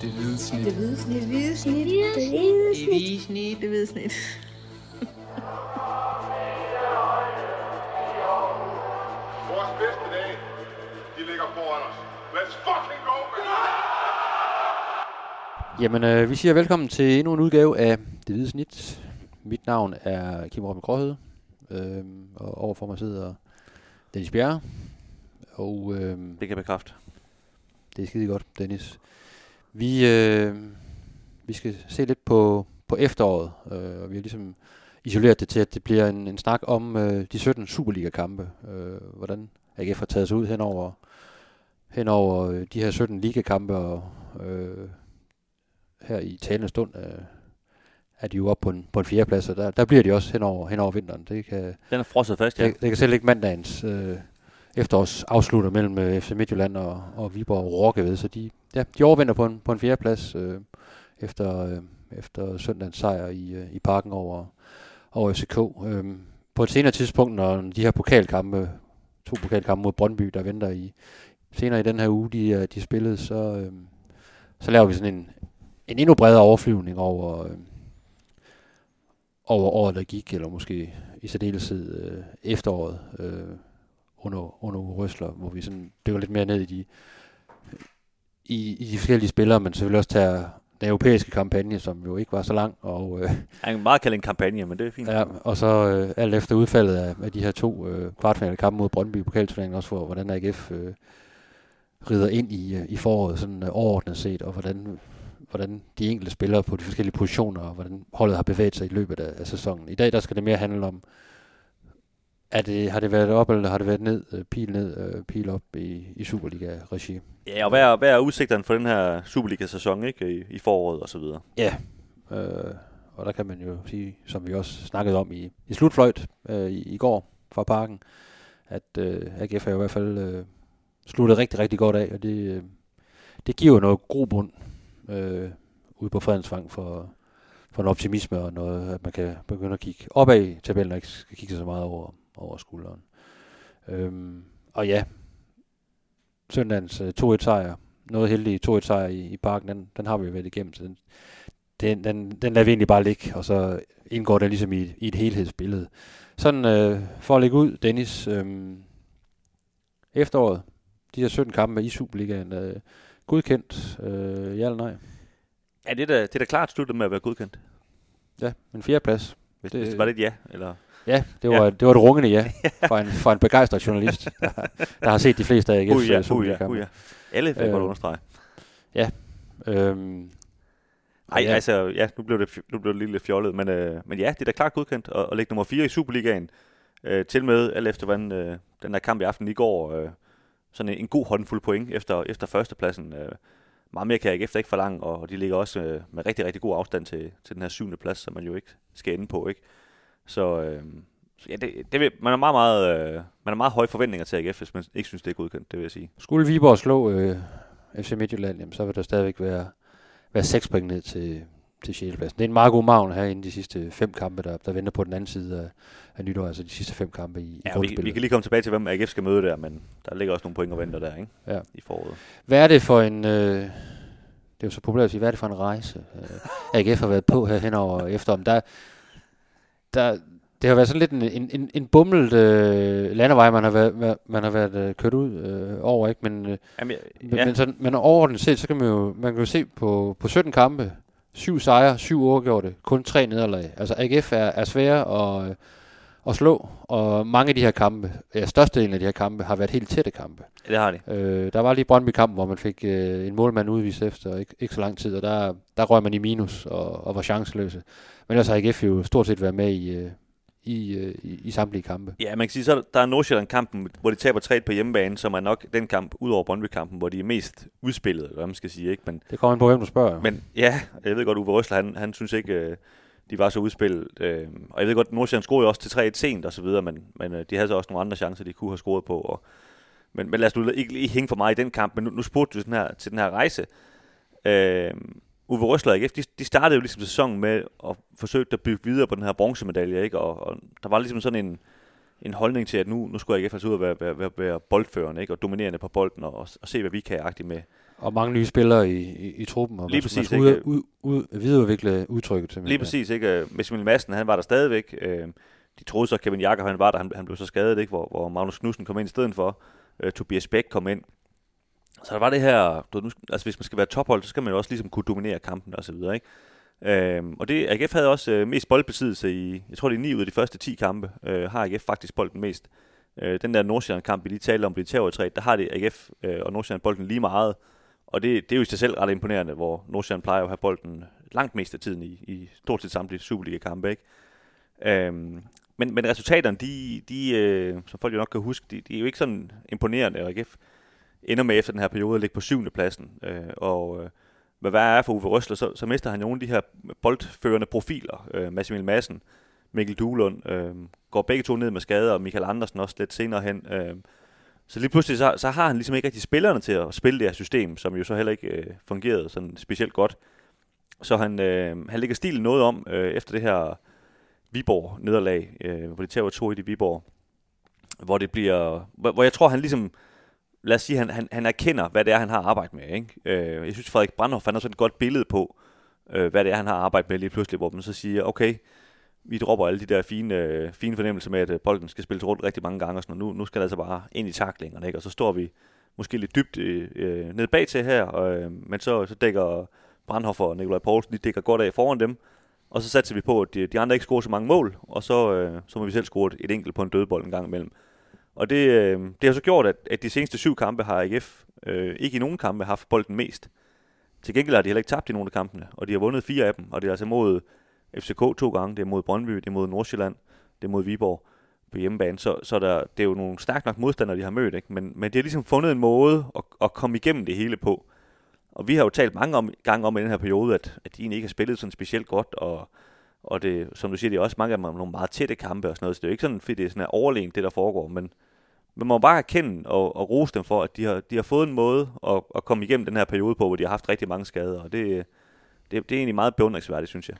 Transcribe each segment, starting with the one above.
Det hvide snit. Det hvide snit. Det hvide snit. Det hvide Det hvide snit. Det hvide snit. Vores bedste dage, de ligger foran os. Let's fucking go, man! Jamen, øh, vi siger velkommen til endnu en udgave af Det Hvide Snit. Mit navn er Kim Robben Gråhede, øh, og overfor mig sidder Dennis Bjerre. Og øh, Det kan jeg bekræfte. det er skide godt, Dennis. Vi, øh, vi skal se lidt på, på efteråret, øh, og vi har ligesom isoleret det til, at det bliver en, en snak om øh, de 17 Superliga-kampe. Øh, hvordan AGF har taget sig ud henover, henover øh, de her 17 ligakampe, og øh, her i talende stund øh, er de jo oppe på en, på en fjerdeplads, og der, der bliver de også henover, henover vinteren. Det kan, Den er frosset fast, ja. det, det kan selv ikke mandagens øh, efterårs afslutter mellem øh, FC Midtjylland og, og Viborg Rokke ved, så de, ja, de overvinder på en, på en fjerdeplads øh, efter, øh, efter søndagens sejr i, øh, i parken over, over FCK. Øh, på et senere tidspunkt, når de her pokalkampe, to pokalkampe mod Brøndby, der venter i senere i den her uge, de, øh, de spillede, så, øh, så laver vi sådan en, en endnu bredere overflyvning over, øh, over året, der gik, eller måske i særdeleshed øh, efteråret øh, under, under Røsler, hvor vi sådan dykker lidt mere ned i de, i, i de forskellige spillere, men selvfølgelig også tager den europæiske kampagne, som jo ikke var så lang, og, øh, Han kan meget kalde en kampagne, men det er fint. ja, og så øh, alt efter udfaldet af, af de her to øh, kvartfinale kampe mod Brøndby i pokalturneringen, også for hvordan AGF øh, rider ind i, øh, i foråret sådan øh, overordnet set, og hvordan, hvordan de enkelte spillere på de forskellige positioner, og hvordan holdet har bevæget sig i løbet af, af sæsonen. I dag der skal det mere handle om, er det, har det været op, eller har det været ned, øh, pil ned, øh, pil op i, i Superliga-regi? Ja, og hvad er, hvad er udsigterne for den her Superliga-sæson, ikke? I, i foråret og så videre. Ja, øh, og der kan man jo sige, som vi også snakkede om i, i slutfløjt øh, i, i går fra parken, at øh, AGF har jo i hvert fald øh, sluttet rigtig, rigtig godt af, og det, øh, det giver jo noget grobund øh, ude på Fredensvang for, for en optimisme og noget, at man kan begynde at kigge opad i tabellen og ikke skal kigge så meget over, over skulderen. Øhm, og ja, søndagens øh, 2-1 sejr, noget heldig 2-1 sejr i, i parken, den, den har vi jo været igennem, så den, den, den, den lader vi egentlig bare ligge, og så indgår den ligesom i, i et helhedsbillede. Sådan øh, for at lægge ud, Dennis, øh, efteråret, de her 17 kampe i Superligaen, øh, godkendt, øh, ja eller nej? Ja, det er da, det er da klart sluttet med at være godkendt. Ja, en fjerdeplads. Hvis, Det- det, hvis var det et ja, eller... Ja, det var, ja. det var et rungende ja, fra en, fra en begejstret journalist, der, har- der har set de fleste af AGF's Uh, ja, uh, ja, uh, ja. Alle fik Øh, godt understrege. Øhm, Nej, ja. ja. altså, ja, nu blev det, nu blev det lige lidt fjollet, men, øh, men ja, det er da klart godkendt at, at lægge nummer 4 i Superligaen. Øh, til med, alt efter hvordan øh, den her kamp i aften i går, øh, sådan en, en god håndfuld point efter, efter førstepladsen. Øh, meget mere kan AGF da ikke forlange, og de ligger også øh, med rigtig, rigtig god afstand til, til den her syvende plads, som man jo ikke skal ende på, ikke? Så, øh, så ja, det, det vil, man har meget, meget, øh, man har meget høje forventninger til AGF, hvis man ikke synes, det er godkendt, det vil jeg sige. Skulle Viborg slå øh, FC Midtjylland, jamen, så vil der stadigvæk være, være 6 point ned til, til 6. pladsen. Det er en meget god maven her inden de sidste fem kampe, der, der venter på den anden side af, af nytår, altså de sidste fem kampe i, i Ja, vi, grundspillet. vi kan lige komme tilbage til, hvem AGF skal møde der, men der ligger også nogle point og venter der, ikke? Ja. I foråret. Hvad er det for en... Øh, det er jo så populært at sige, hvad er det for en rejse, øh, AGF har været på her henover efter om. Der, der, det har været sådan lidt en, en, en, en bummelt øh, landevej, man har været, man har været øh, kørt ud øh, over, ikke? Men, øh, Jamen, jeg, Men, ja. men, sådan, men overordnet set, så kan man jo, man kan jo se på, på 17 kampe, syv sejre, syv uafgjorte, kun tre nederlag. Altså AGF er, er svære øh, at slå, og mange af de her kampe, ja, størstedelen af de her kampe, har været helt tætte kampe. det har de. Øh, der var lige Brøndby-kampen, hvor man fik øh, en målmand udvist efter ikke, ikke så lang tid, og der, der røg man i minus og, og var chanceløse. Men ellers har AGF jo stort set været med i, øh, i, øh, i, i samtlige kampe. Ja, man kan sige, så er der- er Nordsjælland-kampen, hvor de taber 3 på hjemmebane, som er nok den kamp, ud over Brøndby-kampen, hvor de er mest udspillet, eller hvad man skal sige, ikke? Men, Det kommer ind på, hvem du spørger. men ja, jeg ved godt, Uwe Røsler, han, han synes ikke, øh, de var så udspillet. Øh, og jeg ved godt, Nordsjælland scorede jo også til 3-1 sent og så videre, men, men øh, de havde så også nogle andre chancer, de kunne have scoret på. Og, men, men lad os nu ikke lige hænge for meget i den kamp, men nu, nu spurgte du sådan her, til den her rejse. Øh, Uwe Røsler og AGF, de, de startede jo ligesom sæsonen med at forsøge at bygge videre på den her bronzemedalje, ikke? Og, og der var ligesom sådan en, en holdning til, at nu, nu skulle AGF altså ud og være, være, være, være boldførende, ikke? Og dominerende på bolden, og, og se, hvad vi kan agtigt med, og mange nye spillere i, i, i truppen, og Lige man, præcis, man skulle ud, ikke? ud, ud, videreudvikle udtrykket. simpelthen. Lige præcis, ikke? Hvis Emil Madsen, han var der stadigvæk. Øh, de troede så, at Kevin Jakob, han var der, han, han blev så skadet, ikke? Hvor, hvor Magnus Knudsen kom ind i stedet for. Øh, Tobias Bæk kom ind. Så der var det her, du, nu, altså hvis man skal være tophold, så skal man jo også ligesom kunne dominere kampen og så videre, ikke? Øhm, og det, AGF havde også øh, mest boldbesiddelse i, jeg tror det er 9 ud af de første 10 kampe, øh, har AGF faktisk bolden mest. Øh, den der Nordsjælland-kamp, vi lige talte om, blev terror der har det AGF øh, og Nordsjælland bolden lige meget. Og det, det er jo i sig selv ret imponerende, hvor Nordsjælland plejer at have bolden langt mest af tiden i, i stort set samtlige Superliga-kampe, ikke? Øhm, men, men resultaterne, de, de øh, som folk jo nok kan huske, de, de er jo ikke sådan imponerende, og AGF ender med efter den her periode at ligge på syvende pladsen. Øh, og øh, hvad værre er for Uwe Røsler, så, så mister han nogle af de her boldførende profiler. Øh, Massimil Madsen, Mikkel Duhlund, øh, går begge to ned med skader, og Michael Andersen også lidt senere hen. Øh, så lige pludselig, så, så har han ligesom ikke rigtig spillerne til at spille det her system, som jo så heller ikke øh, fungerede sådan specielt godt. Så han, øh, han lægger stilen noget om øh, efter det her Viborg-nederlag, øh, hvor de tager 2 i Viborg, hvor det bliver, hvor, hvor jeg tror, han ligesom, lad os sige, han, han, han erkender, hvad det er, han har arbejdet med. Ikke? Øh, jeg synes, Frederik Brandhoff, han har sådan et godt billede på, øh, hvad det er, han har arbejdet med lige pludselig, hvor man så siger, okay, vi dropper alle de der fine, øh, fine fornemmelser med, at øh, bolden skal spilles rundt rigtig mange gange, og sådan, og nu, nu skal der altså bare ind i taklingerne, ikke? og så står vi måske lidt dybt øh, øh ned bag til her, øh, men så, så dækker Brandhoff og Nikolaj Poulsen, de dækker godt af foran dem, og så satser vi på, at de, de andre ikke scorer så mange mål, og så, øh, så må vi selv score et enkelt på en dødbold en gang imellem. Og det, øh, det har så gjort, at, at de seneste syv kampe har AGF øh, ikke i nogen kampe haft bolden mest. Til gengæld har de heller ikke tabt i nogen af kampene, og de har vundet fire af dem, og det er altså mod FCK to gange, det er mod Brøndby, det er mod Nordsjælland, det er mod Viborg på hjemmebane, så, så der, det er jo nogle stærkt nok modstandere, de har mødt, ikke? Men, men de har ligesom fundet en måde at, at komme igennem det hele på. Og vi har jo talt mange om, gange om i den her periode, at, at de egentlig ikke har spillet sådan specielt godt, og, og det, som du siger, det er også mange af dem nogle meget tætte kampe og sådan noget, så det er jo ikke sådan, fordi det er sådan overlegen, det der foregår, men man må bare erkende og, og rose dem for, at de har, de har fået en måde at, at komme igennem den her periode på, hvor de har haft rigtig mange skader, og det, det, det er egentlig meget beundringsværdigt, synes jeg.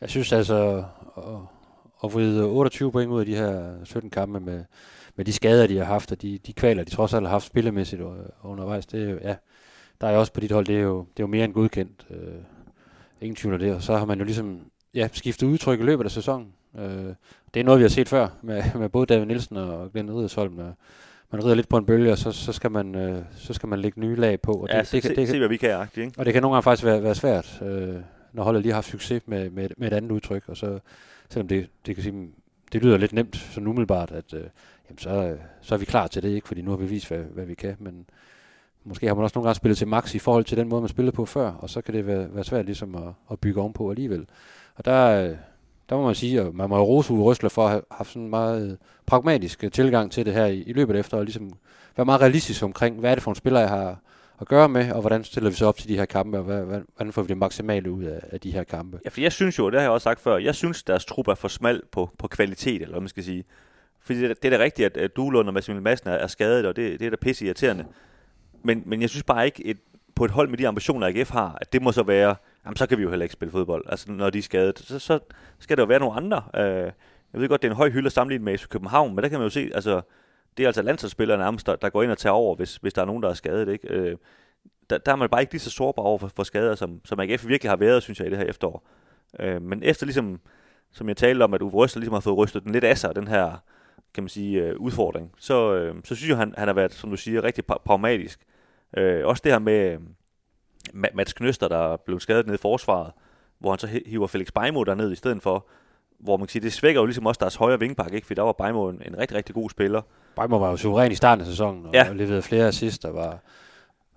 Jeg synes altså, at, at vride 28 point ud af de her 17 kampe med, med de skader, de har haft, og de, de kvaler, de trods alt har haft spillemæssigt undervejs, det, ja, der er også på dit hold, det er jo, det er jo mere end godkendt. Øh, ingen tvivl af det. Og så har man jo ligesom ja, skiftet udtryk i løbet af sæsonen. Øh, det er noget, vi har set før med, med både David Nielsen og Glenn Ridersholm. Øh, man rider lidt på en bølge, og så, så, skal, man, øh, så skal man lægge nye lag på. Og det, ja, det, det, se, det, se, hvad vi kan, ikke? Og det kan nogle gange faktisk være, være svært, øh, når holdet lige har haft succes med, med, med et andet udtryk. Og så, selvom det, det kan sige, det lyder lidt nemt, så umiddelbart, at øh, jamen så, så er vi klar til det, ikke? fordi nu har vi vist, hvad, hvad vi kan. Men, måske har man også nogle gange spillet til max i forhold til den måde, man spillede på før, og så kan det være, være svært ligesom at, at bygge ovenpå alligevel. Og der, der må man sige, at man må jo rose Uwe Røsler for at have haft sådan en meget pragmatisk tilgang til det her i, i løbet efter, og ligesom være meget realistisk omkring, hvad er det for en spiller, jeg har at gøre med, og hvordan stiller vi så op til de her kampe, og hvad, hvordan får vi det maksimale ud af, af de her kampe? Ja, for jeg synes jo, det har jeg også sagt før, jeg synes, deres trup er for smal på, på kvalitet, eller hvad man skal sige. Fordi det, det er da rigtigt, at, at Duelund og Massimil Madsen er, er skadet, og det, det er da pisse irriterende. Men, men jeg synes bare ikke, et, på et hold med de ambitioner, AGF har, at det må så være, jamen så kan vi jo heller ikke spille fodbold. Altså når de er skadet, så, så skal der jo være nogle andre. Øh, jeg ved godt, det er en høj hylde at sammenligne med København, men der kan man jo se, altså det er altså landsholdsspillere nærmest, der, der går ind og tager over, hvis, hvis der er nogen, der er skadet. Ikke? Øh, der, der er man bare ikke lige så sårbar over for, for skader, som, som AGF virkelig har været, synes jeg, i det her efterår. Øh, men efter ligesom, som jeg talte om, at Uwe Røsler ligesom har fået rystet den lidt af sig, den her kan man sige, øh, udfordring, så, øh, så synes jeg, han, han har været, som du siger, rigtig pragmatisk. Øh, også det her med øh, Mats Knøster, der blev skadet nede i forsvaret, hvor han så hiver Felix Beimo derned i stedet for, hvor man kan sige, det svækker jo ligesom også deres højre vingpak, ikke? for der var Beimo en, en rigtig, rigtig god spiller. Beimo var jo suveræn i starten af sæsonen, og ja. leverede flere assist, og var,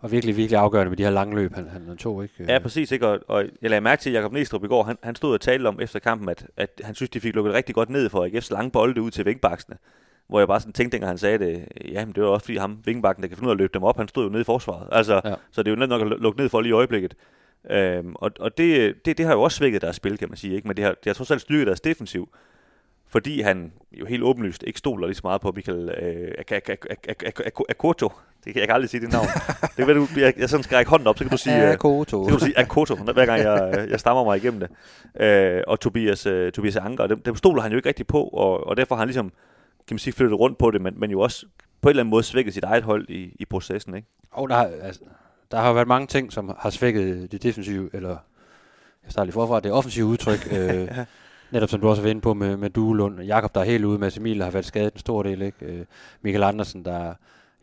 var virkelig, virkelig afgørende med de her lange løb, han, han tog. Ikke? Ja, præcis. Ikke? Og, og jeg lagde mærke til, at Jacob Næstrup i går, han, han stod og talte om efter kampen, at, at han synes, de fik lukket rigtig godt ned for AGF's lange bolde ud til vingbaksene. Hvor jeg bare sådan tænkte, dengang han sagde det, ja, men det var også fordi ham, vingbakken, der kan finde ud af at løbe dem op, han stod jo nede i forsvaret. Altså, ja. Så det er jo net nok at lukke ned for lige i øjeblikket. Øhm, og og det, det, det har jo også svækket deres spil, kan man sige. Ikke? Men det har, det har trods alt styrket deres defensiv fordi han jo helt åbenlyst ikke stoler lige så meget på Michael Akoto. Det kan jeg aldrig sige det navn. Det kan du, jeg, jeg sådan skal række hånden op, så kan du sige Akoto. Så kan du sige Akoto, hver gang jeg, jeg stammer mig igennem det. Øh, og Tobias, uh, Tobias Anker, dem, dem stoler han jo ikke rigtig på, og, og derfor har han ligesom, kan man sige, flyttet rundt på det, men, men jo også på en eller anden måde svækket sit eget hold i, i processen, ikke? Og der, altså, der har været mange ting, som har svækket det defensive, eller jeg starter lige forfra, det offensive udtryk. øh, netop som du også været inde på med, med Duelund. Jakob, der er helt ude. Mads Emil har været skadet en stor del. Ikke? Øh, Michael Andersen, der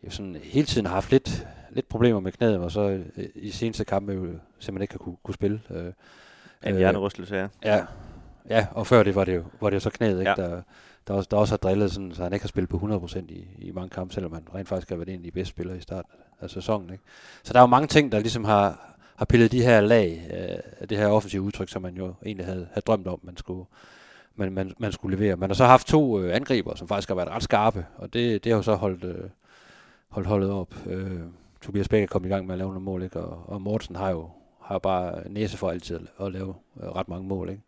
jo sådan hele tiden har haft lidt, lidt problemer med knæet, og så øh, i seneste kampe jo simpelthen ikke har kunne, kunne spille. Øh, En hjernerystelse, ja. Ja, ja, og før det var det jo, var det jo så knæet, ikke? Ja. Der, der, også, der også har drillet, sådan, så han ikke har spillet på 100% i, i mange kampe, selvom han rent faktisk har været en af de bedste spillere i starten af sæsonen. Ikke? Så der er jo mange ting, der ligesom har, har pillet de her lag af det her offensive udtryk, som man jo egentlig havde, havde drømt om, man skulle, man, man, man skulle levere. Man har så haft to øh, angriber, som faktisk har været ret skarpe, og det, det har jo så holdt, øh, holdt holdet op. Øh, Tobias Bæk er kommet i gang med at lave nogle mål, ikke? Og, og Mortensen har jo har bare næse for altid at lave øh, ret mange mål. Ikke?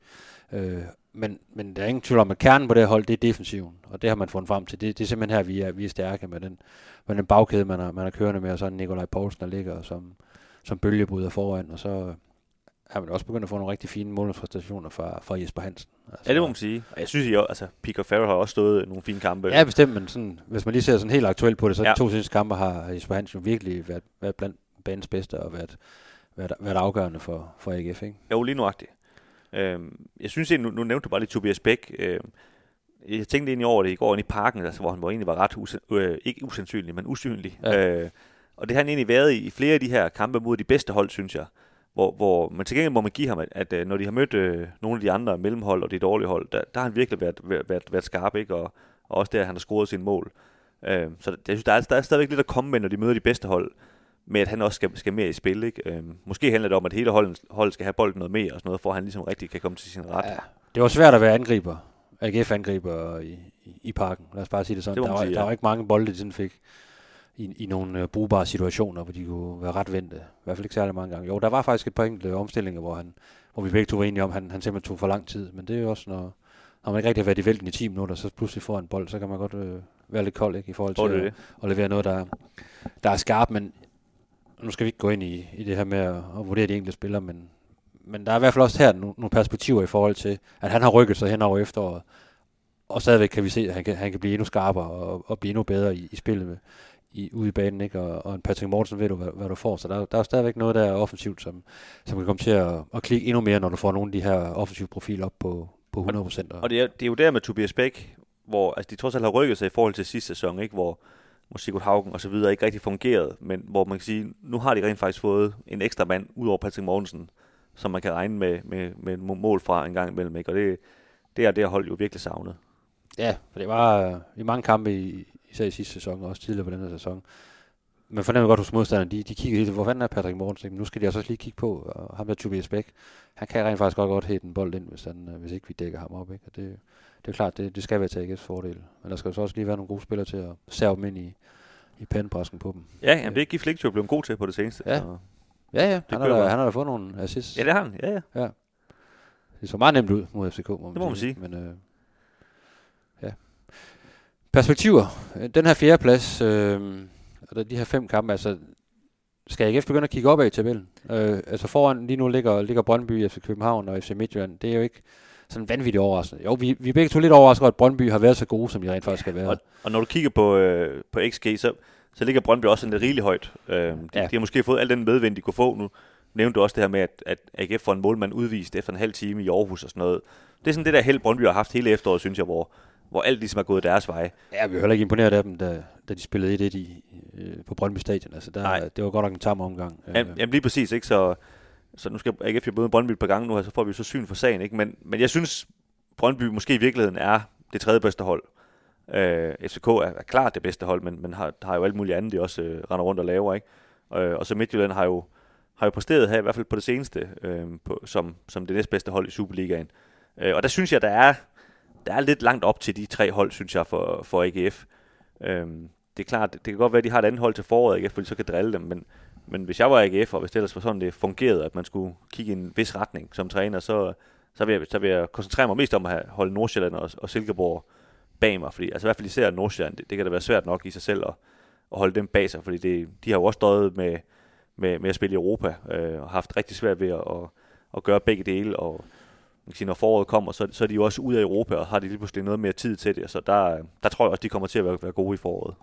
Øh, men, men der er ingen tvivl om, at kernen på det her hold, det er defensiven, og det har man fundet frem til. Det, det er simpelthen her, vi er, vi er stærke med den, med den bagkæde, man har, man har kørende med, og så Nikolaj Poulsen, der ligger som, som bølgebryder foran, og så har man også begyndt at få nogle rigtig fine målpræstationer fra, fra Jesper Hansen. Altså, Ja, det må man sige. Og jeg synes jo, altså, Pico Farrell har også stået nogle fine kampe. Ja, bestemt, men sådan, hvis man lige ser sådan helt aktuelt på det, så Ja. de to seneste kampe har Jesper Hansen jo virkelig været, været blandt banens bedste og været, været, været afgørende for, for AGF. Ikke? Jo, lige nuagtigt. Øhm, jeg synes egentlig, nu, nu nævnte du bare lige Tobias Bæk. Øhm, jeg tænkte egentlig over det i går inde i parken, altså, hvor han var egentlig var ret, usan, øh, ikke usandsynlig, men usynlig. Ja. Øh, og det har han egentlig været i, i flere af de her kampe mod de bedste hold, synes jeg. Hvor, hvor, men til gengæld må man give ham, at, at øh, når de har mødt øh, nogle af de andre mellemhold og de dårlige hold, der, der har han virkelig været, været, været, været skarp, ikke? Og, og også der, han har scoret sine mål. Øh, så jeg synes, der er, der er stadigvæk lidt at komme med, når de møder de bedste hold, med at han også skal, skal mere i spil. Ikke? Øh, måske handler det om, at hele holdet, holdet skal have bolden noget mere, og sådan noget, for at han ligesom rigtig kan komme til sin ret. Ja, det var svært at være angriber, AGF-angriber i, i, i parken. Lad os bare sige det sådan. Det der, var, sige, der ja. var ikke mange bolde, de sådan fik i, i nogle uh, brugbare situationer, hvor de kunne være ret vendte. I hvert fald ikke særlig mange gange. Jo, der var faktisk et par enkelte omstillinger, hvor, han, hvor vi begge to var enige om, at han, han simpelthen tog for lang tid. Men det er jo også, når, når man ikke rigtig har været i vælten i 10 minutter, så pludselig får en bold, så kan man godt øh, være lidt kold ikke, i forhold til at, det? at levere noget, der, der er skarpt. Men nu skal vi ikke gå ind i, i det her med at, at vurdere de enkelte spillere, men, men der er i hvert fald også her nogle, nogle perspektiver i forhold til, at han har rykket sig hen over efteråret, og stadigvæk kan vi se, at han kan, han kan blive endnu skarpere og, og blive endnu bedre i, i spillet med, i, ude i banen, ikke? Og, og en Patrick Mortensen ved du, hvad, hvad du får. Så der, der er stadigvæk noget, der er offensivt, som, som kan komme til at, at klikke endnu mere, når du får nogle af de her offensive profiler op på, på 100%. Og det er, det er jo der med Tobias Bæk, hvor altså, de trods alt har rykket sig i forhold til sidste sæson, ikke? hvor hvor Sigurd Haugen og så videre ikke rigtig fungerede, men hvor man kan sige, nu har de rent faktisk fået en ekstra mand, ud over Patrick Mortensen, som man kan regne med, med, med mål fra en gang imellem. Ikke? Og det, det er det hold jo virkelig savnet. Ja, for det var øh, i mange kampe, i, især i sidste sæson, og også tidligere på den her sæson. Man fornemmer godt hos modstanderne, de, de kigger helt, hvor fanden er Patrick Mortensen? Men nu skal de altså også lige kigge på, og ham der Tobias Bæk, han kan rent faktisk godt godt hætte en bold ind, hvis, han, øh, hvis ikke vi dækker ham op. Ikke? Og det, det er klart, det, det skal være til AGF's fordel. Men der skal jo så også lige være nogle gode spillere til at serve dem ind i, i pandebræsken på dem. Ja, jamen, det er Gif Flink jo blevet god til på det seneste. Ja. Så. Ja, ja, han har, da, han har da fået nogle assists. ja, det har han. Ja, ja. Det så meget nemt ud mod FCK, må man, Det må man sige. Men, øh, ja. Perspektiver. Den her fjerde plads, øh, og de her fem kampe, altså, skal AGF begynde at kigge opad i tabellen? Øh, altså foran lige nu ligger, ligger Brøndby, FC København og FC Midtjylland. Det er jo ikke sådan vanvittigt overraskende. Jo, vi, vi er begge to lidt overrasket over, at Brøndby har været så gode, som de rent faktisk har været. Og, og når du kigger på, øh, på XG, så, så ligger Brøndby også lidt rigeligt højt. Øh, de, Ja. de har måske fået al den medvind, de kunne få nu. Nævnte du også det her med, at, at AGF får en målmand udvist efter en halv time i Aarhus og sådan noget. Det er sådan det der held, Brøndby har haft hele efteråret, synes jeg, hvor, hvor alt ligesom er gået deres vej. Ja, vi er heller ikke imponeret af dem, da, da de spillede 1-1 i, øh, på Brøndby Stadion. Altså, der, Nej. det var godt nok en tam omgang. Jamen, jamen lige præcis, ikke? Så, så nu skal AGF jo både Brøndby et par gange nu, så får vi jo så syn for sagen, ikke? Men, men jeg synes, Brøndby måske i virkeligheden er det tredje bedste hold. Øh, FCK er, er klart det bedste hold, men, men har, har jo alt muligt andet, de også øh, render rundt og laver, ikke? Øh, og så Midtjylland har jo, har jo præsteret her, i hvert fald på det seneste, øh, på, som, som det næstbedste hold i Superligaen. Øh, og der synes jeg, der er, der er lidt langt op til de tre hold, synes jeg, for, for AGF. Øh, det er klart, det kan godt være, at de har et andet hold til foråret, ikke? fordi så kan drille dem, men, men hvis jeg var AGF, og hvis det ellers var sådan, det fungerede, at man skulle kigge i en vis retning som træner, så, så, vil, jeg, så vil jeg koncentrere mig mest om at holde Nordsjælland og, og Silkeborg bag mig, fordi altså i hvert fald især Nordsjælland, det, det kan da være svært nok i sig selv at, at holde dem bag sig, fordi det, de har jo også stået med, med, med at spille i Europa, øh, og haft rigtig svært ved at, at, at gøre begge dele, og man kan sige, når foråret kommer, så, så er de jo også ude af Europa, og har de lige pludselig noget mere tid til det, så der, der tror jeg også, de kommer til at være, være gode i foråret.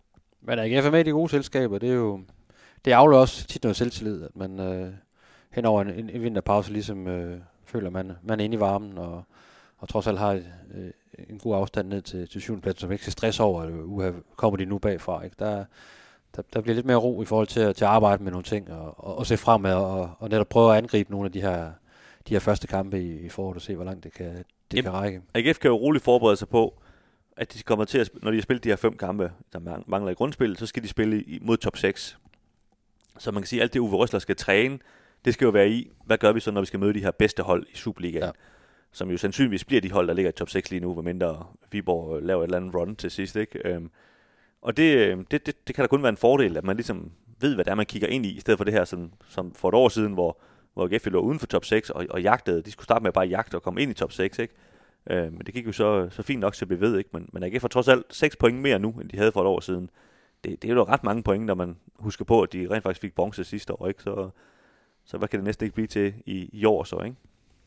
Men AGF er med i de gode selskaber, det er jo, det afler også tit noget selvtillid, at man øh, hen over en, en vinterpause ligesom øh, føler, man, man er inde i varmen, og, og trods alt har øh, en god afstand ned til, til syvende plads, som ikke skal stresse over, at uha, kommer de nu bagfra. Ikke? Der, der, der bliver lidt mere ro i forhold til, til at arbejde med nogle ting, og, og, og se fremad, og, og netop prøve at angribe nogle af de her, de her første kampe i, i foråret, og se, hvor langt det kan, det Jamen, kan række. AGF kan jo roligt forberede sig på, at de kommer til at, når de har spillet de her fem kampe, der mangler i grundspil, så skal de spille mod top 6. Så man kan sige, at alt det Uwe Røsler skal træne, det skal jo være i, hvad gør vi så, når vi skal møde de her bedste hold i Superligaen? Ja. Som jo sandsynligvis bliver de hold, der ligger i top 6 lige nu, hvor mindre Viborg laver et eller andet run til sidst. Ikke? Øhm, og det, øhm, det, det, det kan da kun være en fordel, at man ligesom ved, hvad det er, man kigger ind i, i stedet for det her, som, som for et år siden, hvor, hvor GF lå uden for top 6 og, og jagtede. De skulle starte med at bare jagte og komme ind i top 6, ikke? Øh, men det gik jo så, så fint nok så vi ved, ikke? Men, men AGF har trods alt 6 point mere nu, end de havde for et år siden. Det, det er jo ret mange point, når man husker på, at de rent faktisk fik bronze sidste år, ikke? Så, så hvad kan det næsten ikke blive til i, i år så, ikke?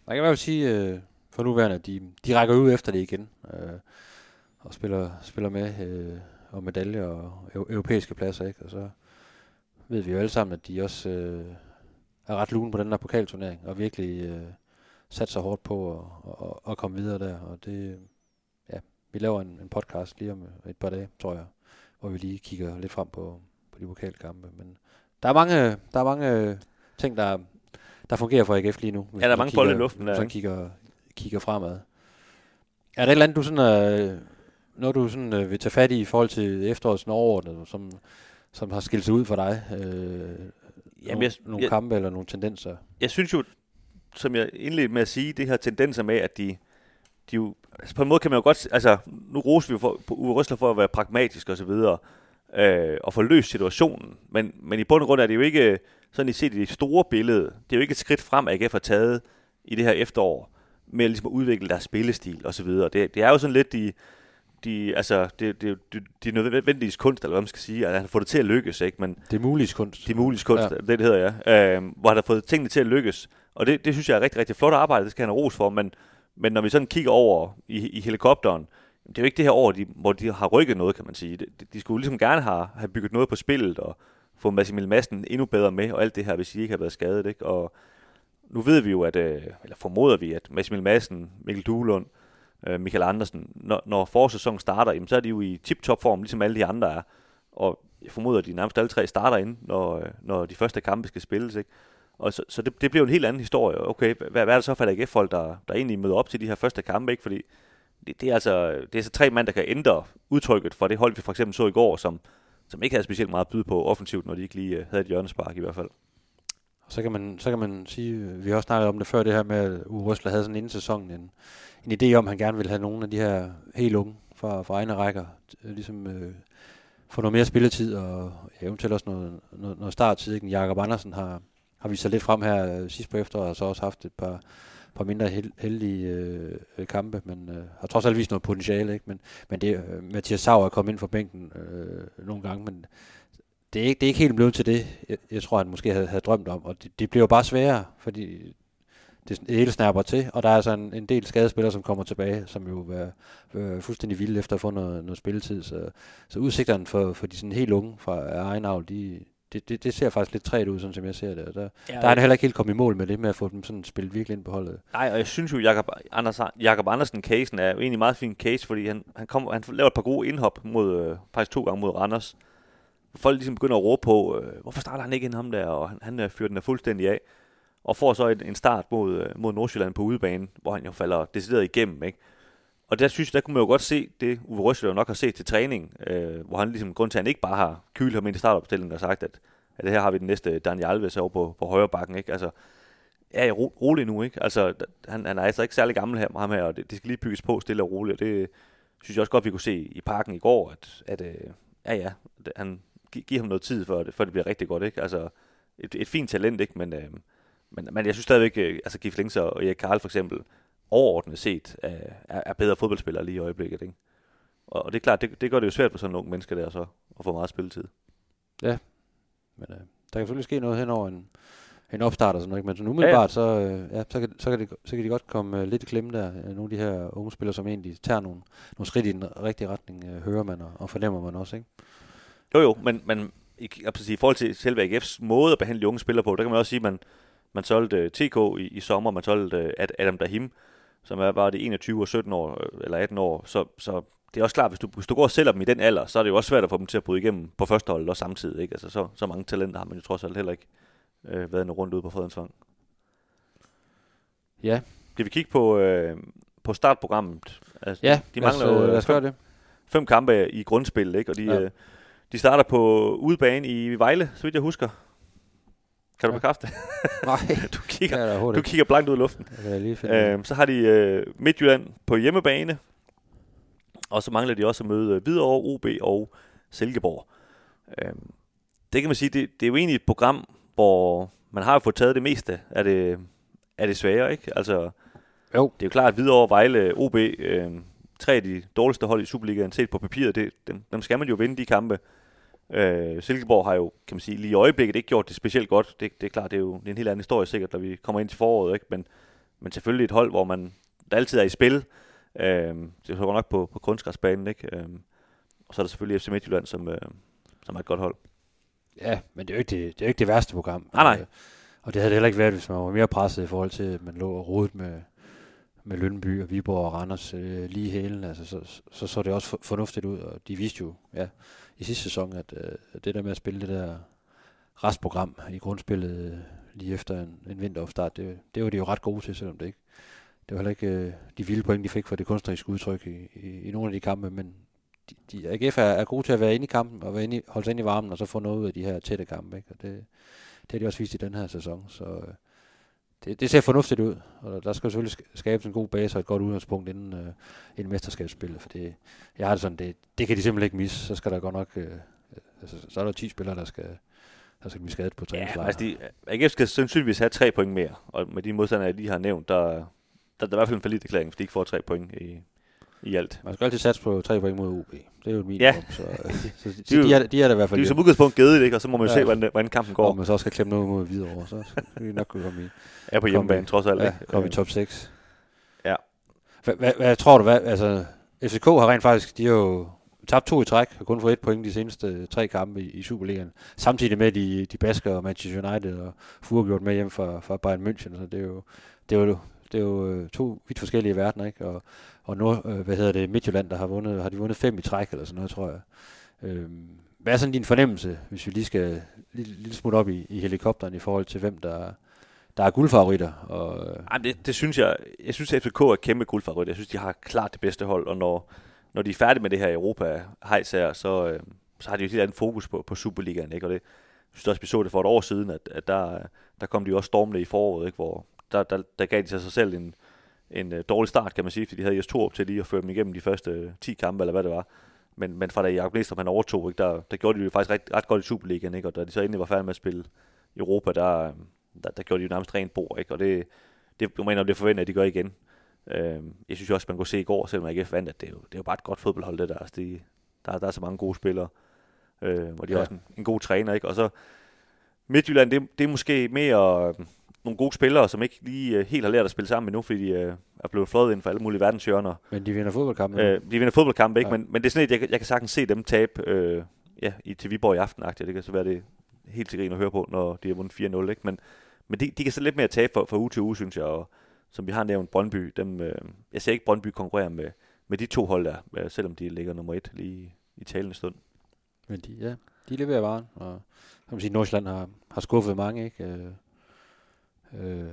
Jeg kan i hvert fald sige øh, for nuværende, at de, de rækker ud efter det igen. Øh, og spiller, spiller med øh, og medaljer og europæiske pladser, ikke? Og så ved vi jo alle sammen, at de også øh, er ret lune på den der pokalturnering, og virkelig øh, sat sig hårdt på at, at, at komme videre der. Og det, ja, vi laver en, en podcast lige om et par dage, tror jeg, hvor vi lige kigger lidt frem på, på de pokalkampe. Men der er mange, der er mange ting, der, der fungerer for AGF lige nu. Ja, der er mange bolde i luften. Hvis man kigger, kigger fremad. Er der et eller andet, du sådan, øh, noget du sådan, øh, vil tage fat i i forhold til efterårets overordnet, som, som har skilt sig ud for dig? Øh, Jamen, jeg, nogle jeg, kampe eller nogle tendenser? Jeg synes jo, som jeg indledte med at sige, det her tendenser med, at de, de jo, altså på en måde kan man jo godt, altså nu roser vi jo for, på Uwe Røsler for at være pragmatisk og så videre, øh, og få løst situationen, men, men i bund og grund er det jo ikke, sådan i set i det store billede, det er jo ikke et skridt frem, at AGF har taget i det her efterår, med ligesom at udvikle deres spillestil og så videre. Det, det er jo sådan lidt de, de, altså, det, det, det, de nødvendige kunst, eller hvad man skal sige, at han har fået det til at lykkes, ikke? Men det er muligt kunst. Det er muligt kunst, ja. det, det hedder jeg. Ja. Øh, hvor han har fået tingene til at lykkes. Og det, det synes jeg er rigtig, rigtig flot arbejde, det skal han have ros for, men, men når vi sådan kigger over i, i helikopteren, det er jo ikke det her år, de, hvor de har rykket noget, kan man sige. De, de skulle ligesom gerne have, have bygget noget på spillet, og få Massimil Madsen endnu bedre med, og alt det her, hvis de ikke har været skadet. Ikke? Og nu ved vi jo, at, øh, eller formoder vi, at Massimil Madsen, Mikkel Duelund, øh, Michael Andersen, når, når forsæsonen starter, jamen, så er de jo i tip-top form, ligesom alle de andre er. Og jeg formoder, at de nærmest alle tre starter ind, når, øh, når de første kampe skal spilles. Ikke? Og så, så det, det bliver en helt anden historie. Okay, hvad, hvad er det så for AGF-folk, der, der egentlig møder op til de her første kampe? Ikke? Fordi det, det, er altså, det er så tre mand, der kan ændre udtrykket for det hold, vi for eksempel så i går, som, som ikke havde specielt meget at byde på offensivt, når de ikke lige øh, havde et hjørnespark i hvert fald. Så kan man, så kan man sige, vi har også snakket om det før, det her med, at Uwe Røsler havde sådan inden sæsonen en, en idé om, at han gerne ville have nogle af de her helt unge fra, fra egne rækker, ligesom øh, få noget mere spilletid, og eventuelt også noget, noget, noget starttid. Jakob Andersen har, har vist sig lidt frem her øh, sidst på efteråret, og så også haft et par, par mindre held, heldige øh, øh, kampe, men øh, har trods alt vist noget potentiale. Ikke? Men, men det, øh, Mathias Sauer er kommet ind fra bænken øh, nogle gange, men det er, ikke, det er ikke helt blevet til det, jeg, jeg tror, han måske havde, havde drømt om. Og det, det bliver jo bare sværere, fordi det, hele snapper til, og der er altså en, en del skadespillere, som kommer tilbage, som jo er, er fuldstændig vilde efter at få noget, noget spilletid. Så, så udsigterne for, for de sådan helt unge fra egen avl, de, det, det, det ser faktisk lidt træt ud, sådan som jeg ser det. Og der, ja, der er han heller ikke helt kommet i mål med det, med at få dem sådan spillet virkelig ind på holdet. Nej, og jeg synes jo, Jakob, Anders, Jakob Andersen-casen er jo egentlig en meget fin case, fordi han, han, kom, han laver et par gode indhop mod, øh, faktisk to gange mod Randers. Folk ligesom begynder at råbe på, øh, hvorfor starter han ikke ind ham der, og han, han øh, fyrer den der fuldstændig af. Og får så en, en start mod, øh, mod Nordsjælland på udebane, hvor han jo falder decideret igennem, ikke? Og der synes der kunne man jo godt se det, Uwe Røsler nok har set til træning, øh, hvor han ligesom, grund til, at han ikke bare har kylet ham ind i startopstillingen og sagt, at, at her har vi den næste Daniel Alves over på, på højre bakken, ikke? Altså, ja, ro, rolig nu, ikke? Altså, han, han er altså ikke særlig gammel her, ham her, og det, det skal lige bygges på stille og roligt, og det synes jeg også godt, vi kunne se i parken i går, at, at øh, ja, ja, han giver ham noget tid, for, for det bliver rigtig godt, ikke? Altså, et, et fint talent, ikke? Men, øh, men, men jeg synes stadigvæk, øh, altså Gif Links og Erik Karl for eksempel, overordnet set er, er bedre fodboldspillere lige i øjeblikket. Ikke? Og, og det er klart, det, det gør det jo svært for sådan nogle mennesker der så, at få meget spilletid. Ja, men øh, der kan selvfølgelig ske noget hen over en, en opstart og sådan noget, men så umiddelbart, ja, ja. så, øh, ja, så, kan, så, kan det, så kan de godt komme øh, lidt i klemme der. Øh, nogle af de her unge spillere, som egentlig tager nogle, nogle skridt i den rigtige retning, øh, hører man og, og fornemmer man også, ikke? Jo jo, men, men i, i forhold til selve AGF's måde at behandle de unge spillere på, der kan man også sige, at man, man solgte øh, TK i, i sommer, man solgte øh, Adam Dahim, som er bare det 21 og 17 år, øh, eller 18 år, så, så det er også klart, hvis du, hvis du går og sælger dem i den alder, så er det jo også svært at få dem til at bryde igennem på første hold og samtidig. Ikke? Altså, så, så mange talenter har man jo trods alt heller ikke øh, været rundt ude på Fredensvang. Ja. Skal vi kigge på, øh, på startprogrammet? Altså, ja, de mangler jo øh, fem, det. fem kampe i grundspil, ikke? og de, ja. øh, de starter på udebane i Vejle, så vidt jeg husker. Kan du bekræfte det? Nej, du kigger, du kigger blankt ud i luften. Øh, så har de øh, Midtjylland på hjemmebane, og så mangler de også at møde Hvidovre, OB og Silkeborg. Øh, det kan man sige, det, det er jo egentlig et program, hvor man har fået taget det meste af det, af det svære, ikke? Altså, jo. det er jo klart, at Hvidovre, Vejle, OB, øh, tre af de dårligste hold i Superligaen set på papiret, det, dem, dem skal man jo vinde de kampe. Øh, Silkeborg har jo, kan man sige, lige i øjeblikket ikke gjort det specielt godt. Det, det er klart, det er jo det er en helt anden historie sikkert, når vi kommer ind til foråret, ikke? Men, men selvfølgelig et hold, hvor man der altid er i spil. Øh, det er nok på, på kunstgræsbanen, ikke? Øh, og så er der selvfølgelig FC Midtjylland, som, øh, som er et godt hold. Ja, men det er jo ikke det, det, er jo ikke det værste program. Nej, nej. Øh, og det havde det heller ikke været, hvis man var mere presset i forhold til, at man lå og rodet med, med Lønby og Viborg og Randers øh, lige hælen. Altså, så, så så det også for, fornuftigt ud, og de viste jo ja, i sidste sæson, at øh, det der med at spille det der restprogram i grundspillet øh, lige efter en, en vinteropstart, det, det var de jo ret gode til, selvom det ikke det var heller ikke øh, de vilde point, de fik for det kunstneriske udtryk i, i, i nogle af de kampe, men de, de, AGF er, er gode til at være inde i kampen og være inde i, holde sig inde i varmen, og så få noget ud af de her tætte kampe. Ikke? Og det, det har de også vist i den her sæson. Så øh, det, det ser fornuftigt ud, og der skal selvfølgelig skabes en god base og et godt udgangspunkt inden, øh, inden mesterskabsspillet, for det, jeg har det sådan, det, det kan de simpelthen ikke misse. Så skal der godt nok, øh, altså, så er der 10 spillere, der skal, der skal blive skadet på træningslejr. Ja, altså de, AGF skal sandsynligvis have tre point mere, og med de modstandere, jeg lige har nævnt, der, der, der er i hvert fald en forlidt erklæring, hvis de ikke får tre point i, i alt. Man skal altid satse på tre point mod UB. Det er jo et minimum. Ja. Så, så, så de, de, er, de er der i hvert fald. De er som udgangspunkt givet ikke? Og så må man ja. se, hvordan, hvordan kampen går. Og man så skal klemme noget mod videre, så skal vi nok kunne komme i. Ja, på hjemmebane, trods alt. Ja, komme i top 6. Ja. Hvad, tror du, hvad, altså, FCK har rent faktisk, de har jo tabt to i træk, og kun fået et point de seneste tre kampe i, i Superligaen. Samtidig med de, de basker og Manchester United og Fure gjort med hjem fra, fra Bayern München, så det er jo, det er jo, det er jo øh, to vidt forskellige verdener, ikke? Og, og nu, øh, hvad hedder det, Midtjylland, der har vundet, har de vundet fem i træk eller sådan noget, tror jeg. Øhm, hvad er sådan din fornemmelse, hvis vi lige skal lidt lige smutte op i, i helikopteren i forhold til, hvem der, der er guldfavoritter? Og, øh. Jamen det, det, synes jeg, jeg synes, at FCK er kæmpe guldfavorit. Jeg synes, de har klart det bedste hold, og når, når de er færdige med det her Europa hejs her, så, øh, så har de jo et helt andet fokus på, på Superligaen, ikke? Og det, jeg synes også, vi så det for et år siden, at, at der, der kom de jo også stormende i foråret, ikke? hvor der, der, der gav de sig selv en, en uh, dårlig start, kan man sige, fordi de havde Jes op til lige at føre dem igennem de første 10 kampe, eller hvad det var. Men, men fra da Jacob Næstrup han overtog, ikke, der, der gjorde de jo faktisk ret, ret godt i Superligaen, ikke? og da de så endelig var færdige med at spille i Europa, der, der, der gjorde de jo nærmest rent bord, ikke? og det, det jeg mener, det forventer, at de gør igen. Øh, jeg synes også, man kunne se i går, selvom jeg ikke vandt, at det er, jo, det er jo bare et godt fodboldhold, det der. Altså, de, der, der er så mange gode spillere, øh, og de har ja. også en, en god træner, ikke? Og så Midtjylland, det, det er måske mere nogle gode spillere, som ikke lige uh, helt har lært at spille sammen endnu, fordi de uh, er blevet fløjet inden for alle mulige verdenshjørner. Men de vinder fodboldkampe. Uh, de vinder fodboldkampe, ikke? Ja. Men, men det er sådan et, jeg, jeg kan sagtens se dem tabe uh, ja, i, til Viborg i aften -agtigt. Det kan så være det helt til grin at høre på, når de har vundet 4-0, ikke? Men, men de, de kan så lidt mere tabe for, for uge til uge, synes jeg, og som vi har nævnt, Brøndby, dem, uh, jeg ser ikke Brøndby konkurrere med, med de to hold der, uh, selvom de ligger nummer et lige i talende stund. Men de, ja, de leverer varen, og kan man sige, Nordsjælland har, har skuffet mange, ikke? Øh,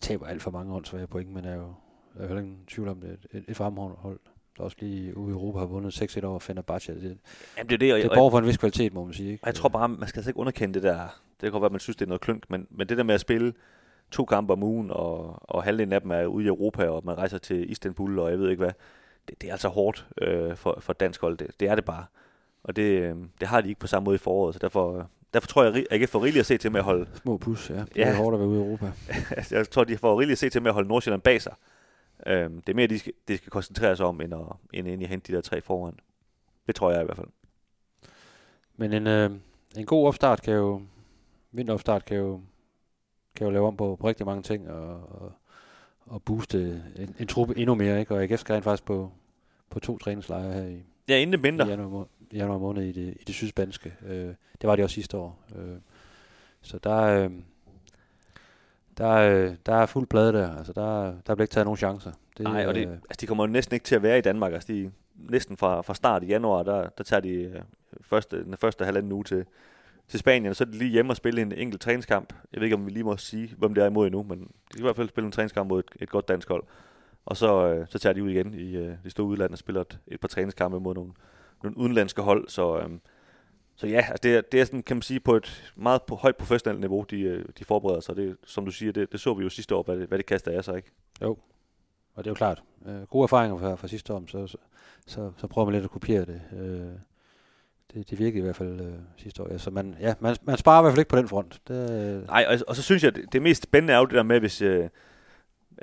taber alt for mange åndsvære point, men er jo er jo heller ingen tvivl om det. Et, et, et fremhold, der også lige ude i Europa har vundet 6-1 over Fenerbahce. Det, Jamen, det er det, og, det er for en vis kvalitet, må man sige. Ikke? Og jeg tror bare, man skal altså ikke underkende det der. Det kan godt være, at man synes, det er noget klunk, men, men det der med at spille to kampe om ugen, og, og halvdelen af dem er ude i Europa, og man rejser til Istanbul, og jeg ved ikke hvad, det, det er altså hårdt øh, for, for dansk hold. Det, det er det bare. Og det, øh, det har de ikke på samme måde i foråret, så derfor, Derfor tror jeg, at jeg kan få rigeligt at se til med at holde... Små pus, ja. Det ja. er hårdt at være ude i Europa. jeg tror, de får rigeligt at se til med at holde Nordsjælland bag sig. Øhm, det er mere, de skal, de skal koncentrere sig om, end, at, end, end at hente de der tre foran. Det tror jeg i hvert fald. Men en, øh, en god opstart kan jo... Vinteropstart kan jo, kan jo lave om på, på rigtig mange ting, og, og, og booste en, en truppe endnu mere, ikke? Og AGF skal rent faktisk på, på to træningslejre her i, Ja, inden det mindre. i januar, januar måned i det, i det sydspanske. Øh, det var de også sidste år. Øh, så der, øh, der, øh, der er fuld plade der. Altså, der, der bliver ikke taget nogen chancer. Det, Nej, og det, øh, altså, de kommer jo næsten ikke til at være i Danmark. Altså, de, næsten fra, fra start i januar, der, der tager de øh, første, den første halvanden uge til, til Spanien, og så er de lige hjemme og spille en enkelt træningskamp. Jeg ved ikke, om vi lige må sige, hvem det er imod endnu, men de kan i hvert fald spille en træningskamp mod et, et godt dansk hold. Og så, øh, så tager de ud igen i øh, det store udland og spiller et, et par træningskampe mod nogle, nogle udenlandske hold. Så, øh, så ja, altså det, er, det er sådan, kan man sige, på et meget på højt professionelt niveau, de, øh, de forbereder sig. Det, som du siger, det, det så vi jo sidste år, hvad det, hvad det kaster af sig, ikke? Jo, og det er jo klart. Øh, gode erfaringer fra, fra sidste år, så, så, så, så prøver man lidt at kopiere det. Øh, det, det virkede i hvert fald øh, sidste år. Ja, så man, ja, man, man sparer i hvert fald ikke på den front. Det, øh, Nej, og, og så synes jeg, det, det mest spændende er jo det der med, hvis... Øh,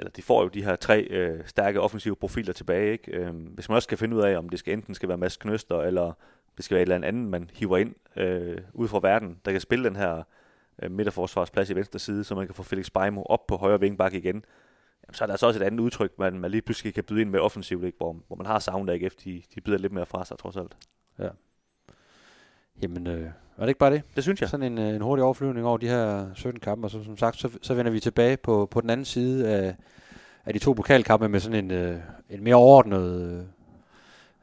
eller de får jo de her tre øh, stærke offensive profiler tilbage, ikke? Øh, hvis man også skal finde ud af, om det skal enten skal være Mads Knøster, eller det skal være et eller andet, man hiver ind øh, ud fra verden, der kan spille den her øh, midterforsvarsplads i venstre side, så man kan få Felix Beimo op på højre vingbak igen. Jamen, så er der altså også et andet udtryk, man, man lige pludselig kan byde ind med offensivt, ikke? Hvor, hvor man har savnet AGF, de, de byder lidt mere fra sig, trods alt. Ja jamen, øh, var det ikke bare det? Det synes jeg. Sådan en, øh, en hurtig overflyvning over de her 17 kampe, og så som sagt, så, så vender vi tilbage på, på den anden side af, af de to pokalkampe med sådan en, øh, en mere overordnet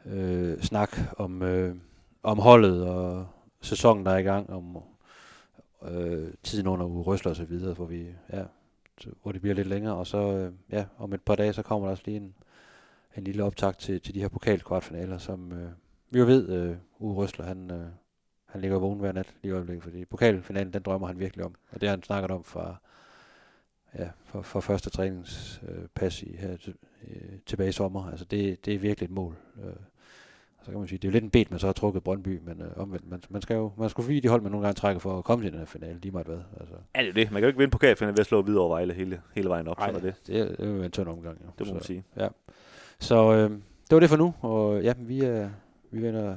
øh, øh, snak om, øh, om holdet og sæsonen, der er i gang, om øh, tiden under røsler og så videre, hvor, vi, ja, hvor det bliver lidt længere, og så øh, ja, om et par dage, så kommer der også lige en, en lille optakt til, til de her pokalkvartfinaler, som øh, vi jo ved, øh, Uwe Røsler, han, øh, han ligger vågen hver nat lige i øjeblikket, fordi pokalfinalen, den drømmer han virkelig om. Og det har han snakket om fra, ja, for, for første træningspas øh, i, her til, øh, tilbage i sommer. Altså det, det er virkelig et mål. Øh, så kan man sige, det er jo lidt en bet, man så har trukket Brøndby, men øh, omvendt, man, man skal jo man skal forbi de hold, man nogle gange trækker for at komme til den her finale, lige meget hvad. Altså, Ja, det er det. Man kan jo ikke vinde pokalfinalen ved at slå videre over Vejle hele, hele vejen op. Ej, Sådan er det. det, er, det er jo en tynd omgang. Jo. Det må man så, sige. Så øh, det var det for nu, og ja, vi, er, vi vender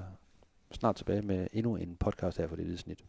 snart tilbage med endnu en podcast her for det hvide snit.